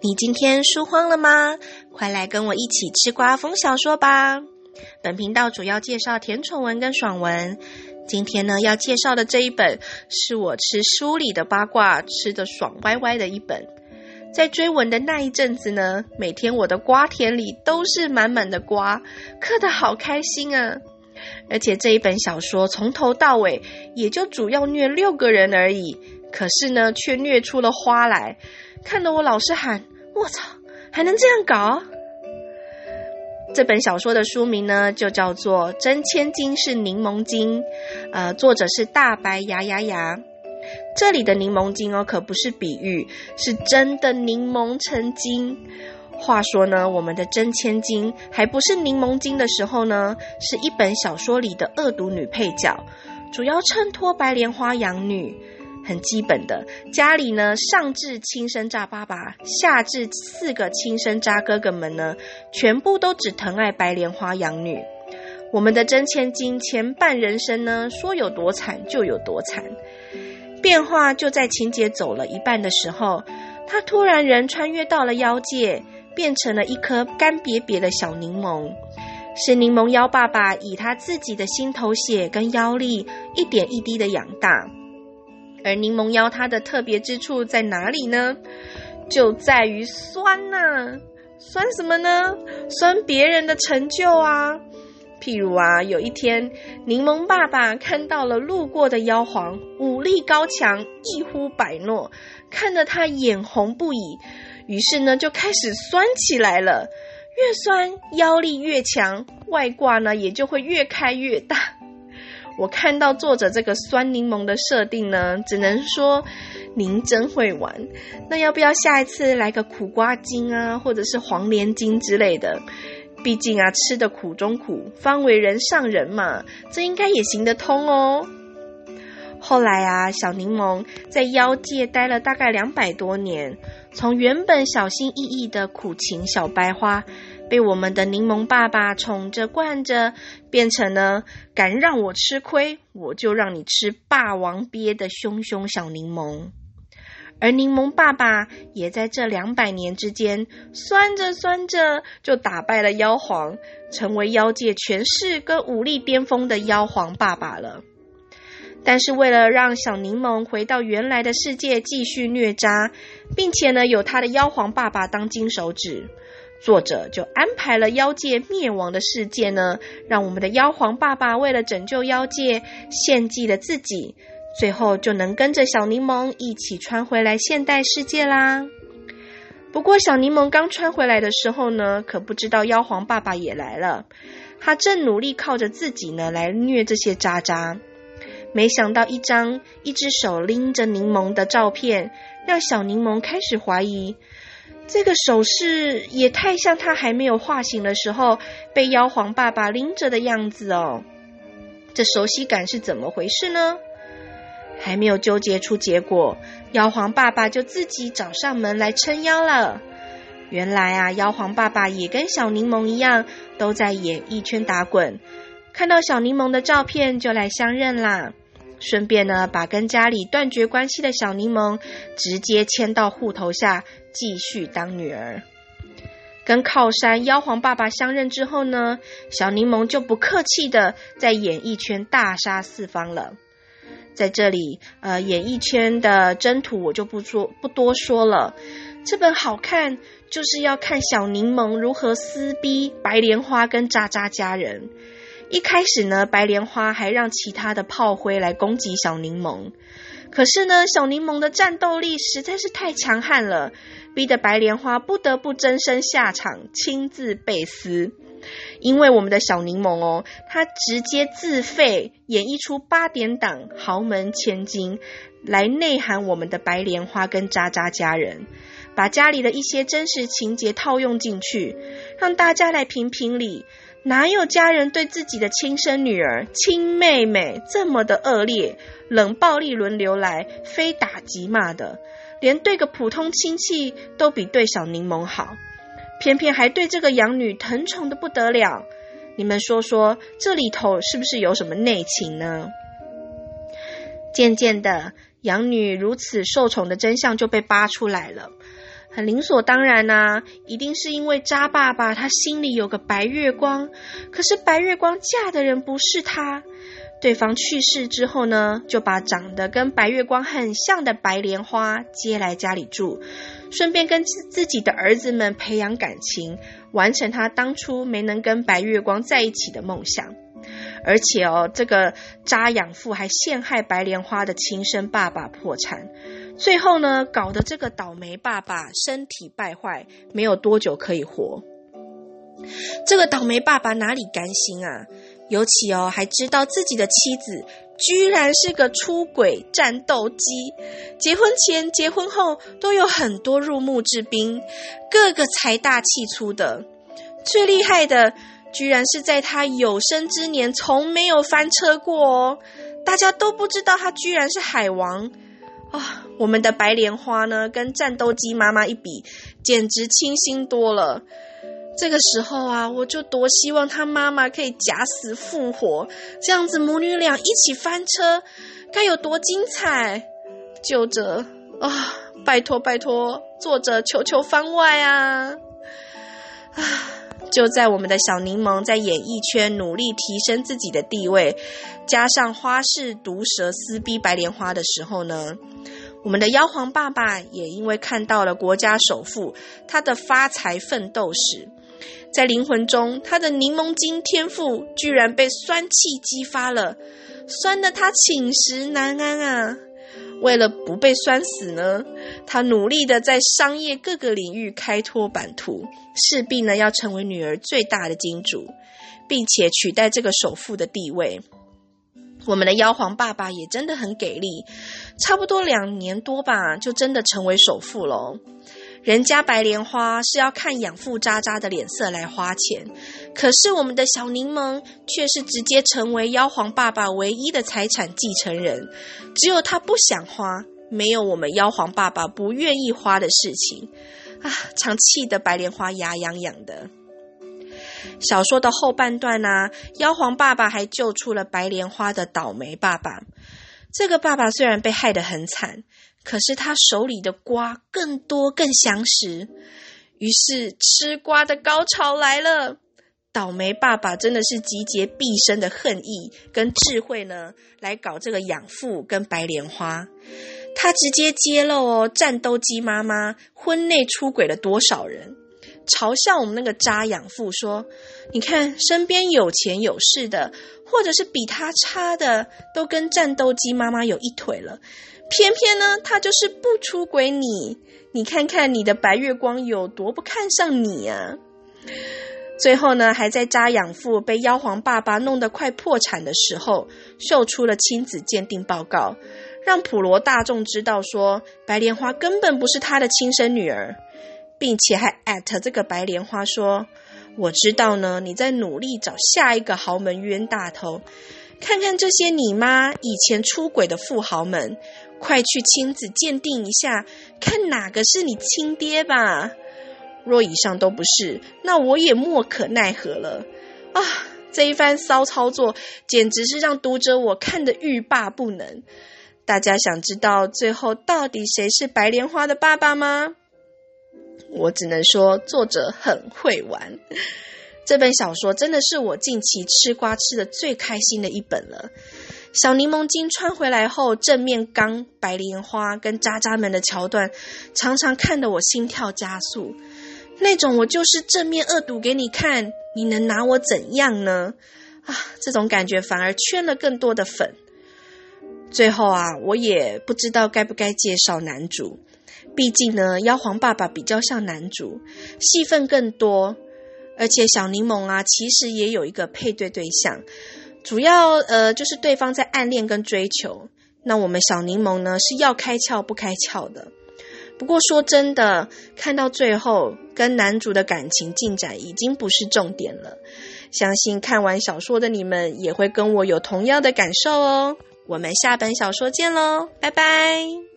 你今天书荒了吗？快来跟我一起吃瓜疯小说吧！本频道主要介绍甜宠文跟爽文。今天呢，要介绍的这一本是我吃书里的八卦吃得爽歪歪的一本。在追文的那一阵子呢，每天我的瓜田里都是满满的瓜，嗑得好开心啊！而且这一本小说从头到尾也就主要虐六个人而已，可是呢，却虐出了花来。看得我老是喊：“我操，还能这样搞？”这本小说的书名呢，就叫做《真千金是柠檬精》，呃，作者是大白牙牙牙。这里的柠檬精哦，可不是比喻，是真的柠檬成精。话说呢，我们的真千金还不是柠檬精的时候呢，是一本小说里的恶毒女配角，主要衬托白莲花养女。很基本的，家里呢，上至亲生渣爸爸，下至四个亲生渣哥哥们呢，全部都只疼爱白莲花养女。我们的真千金前半人生呢，说有多惨就有多惨。变化就在情节走了一半的时候，他突然人穿越到了妖界，变成了一颗干瘪瘪的小柠檬，是柠檬妖爸爸以他自己的心头血跟妖力，一点一滴的养大。而柠檬妖它的特别之处在哪里呢？就在于酸呐、酸什么呢？酸别人的成就啊！譬如啊，有一天，柠檬爸爸看到了路过的妖皇，武力高强，一呼百诺，看得他眼红不已，于是呢，就开始酸起来了。越酸，妖力越强，外挂呢也就会越开越大。我看到作者这个酸柠檬的设定呢，只能说您真会玩。那要不要下一次来个苦瓜精啊，或者是黄连精之类的？毕竟啊，吃的苦中苦，方为人上人嘛，这应该也行得通哦。后来啊，小柠檬在妖界待了大概两百多年，从原本小心翼翼的苦情小白花。被我们的柠檬爸爸宠着惯着，变成了敢让我吃亏，我就让你吃霸王鳖的凶凶小柠檬。而柠檬爸爸也在这两百年之间，酸着酸着就打败了妖皇，成为妖界权势跟武力巅峰的妖皇爸爸了。但是为了让小柠檬回到原来的世界继续虐渣，并且呢有他的妖皇爸爸当金手指。作者就安排了妖界灭亡的事件呢，让我们的妖皇爸爸为了拯救妖界，献祭了自己，最后就能跟着小柠檬一起穿回来现代世界啦。不过小柠檬刚穿回来的时候呢，可不知道妖皇爸爸也来了，他正努力靠着自己呢来虐这些渣渣，没想到一张一只手拎着柠檬的照片，让小柠檬开始怀疑。这个手势也太像他还没有化形的时候被妖皇爸爸拎着的样子哦，这熟悉感是怎么回事呢？还没有纠结出结果，妖皇爸爸就自己找上门来撑腰了。原来啊，妖皇爸爸也跟小柠檬一样，都在演艺圈打滚，看到小柠檬的照片就来相认啦。顺便呢，把跟家里断绝关系的小柠檬直接迁到户头下，继续当女儿。跟靠山妖皇爸爸相认之后呢，小柠檬就不客气的在演艺圈大杀四方了。在这里，呃，演艺圈的征途我就不说，不多说了。这本好看，就是要看小柠檬如何撕逼白莲花跟渣渣家人。一开始呢，白莲花还让其他的炮灰来攻击小柠檬，可是呢，小柠檬的战斗力实在是太强悍了，逼得白莲花不得不真身下场，亲自被撕。因为我们的小柠檬哦，他直接自费演绎出八点档豪门千金，来内涵我们的白莲花跟渣渣家人，把家里的一些真实情节套用进去，让大家来评评理。哪有家人对自己的亲生女儿、亲妹妹这么的恶劣，冷暴力轮流来，非打即骂的，连对个普通亲戚都比对小柠檬好，偏偏还对这个养女疼宠的不得了。你们说说，这里头是不是有什么内情呢？渐渐的，养女如此受宠的真相就被扒出来了。很理所当然呐、一定是因为渣爸爸他心里有个白月光，可是白月光嫁的人不是他。对方去世之后呢，就把长得跟白月光很像的白莲花接来家里住，顺便跟自自己的儿子们培养感情，完成他当初没能跟白月光在一起的梦想。而且哦，这个渣养父还陷害白莲花的亲生爸爸破产，最后呢，搞得这个倒霉爸爸身体败坏，没有多久可以活。这个倒霉爸爸哪里甘心啊？尤其哦，还知道自己的妻子居然是个出轨战斗机，结婚前、结婚后都有很多入幕之宾，个个财大气粗的，最厉害的。居然是在他有生之年从没有翻车过哦！大家都不知道他居然是海王啊！我们的白莲花呢，跟战斗机妈妈一比，简直清新多了。这个时候啊，我就多希望他妈妈可以假死复活，这样子母女俩一起翻车，该有多精彩！就这啊，拜托拜托，作者求求番外啊！啊！就在我们的小柠檬在演艺圈努力提升自己的地位，加上花式毒舌撕逼白莲花的时候呢，我们的妖皇爸爸也因为看到了国家首富他的发财奋斗史，在灵魂中他的柠檬精天赋居然被酸气激发了，酸得他寝食难安啊！为了不被酸死呢，他努力的在商业各个领域开拓版图，势必呢要成为女儿最大的金主，并且取代这个首富的地位。我们的妖皇爸爸也真的很给力，差不多两年多吧，就真的成为首富喽。人家白莲花是要看养父渣渣的脸色来花钱，可是我们的小柠檬却是直接成为妖皇爸爸唯一的财产继承人。只有他不想花，没有我们妖皇爸爸不愿意花的事情啊！常气得白莲花牙痒痒的。小说的后半段呢、啊，妖皇爸爸还救出了白莲花的倒霉爸爸。这个爸爸虽然被害得很惨。可是他手里的瓜更多更详实，于是吃瓜的高潮来了。倒霉爸爸真的是集结毕生的恨意跟智慧呢，来搞这个养父跟白莲花。他直接揭露哦，战斗机妈妈婚内出轨了多少人，嘲笑我们那个渣养父说：“你看身边有钱有势的，或者是比他差的，都跟战斗机妈妈有一腿了。”偏偏呢，他就是不出轨你。你看看你的白月光有多不看上你啊！最后呢，还在渣养父被妖皇爸爸弄得快破产的时候，秀出了亲子鉴定报告，让普罗大众知道说白莲花根本不是他的亲生女儿，并且还艾特这个白莲花说：“我知道呢，你在努力找下一个豪门冤大头，看看这些你妈以前出轨的富豪们。”快去亲子鉴定一下，看哪个是你亲爹吧。若以上都不是，那我也莫可奈何了。啊，这一番骚操作，简直是让读者我看得欲罢不能。大家想知道最后到底谁是白莲花的爸爸吗？我只能说，作者很会玩。这本小说真的是我近期吃瓜吃得最开心的一本了。小柠檬精穿回来后，正面刚白莲花跟渣渣们的桥段，常常看得我心跳加速。那种我就是正面恶毒给你看，你能拿我怎样呢？啊，这种感觉反而圈了更多的粉。最后啊，我也不知道该不该介绍男主，毕竟呢，妖皇爸爸比较像男主，戏份更多，而且小柠檬啊，其实也有一个配对对象。主要呃就是对方在暗恋跟追求，那我们小柠檬呢是要开窍不开窍的。不过说真的，看到最后跟男主的感情进展已经不是重点了。相信看完小说的你们也会跟我有同样的感受哦。我们下本小说见喽，拜拜。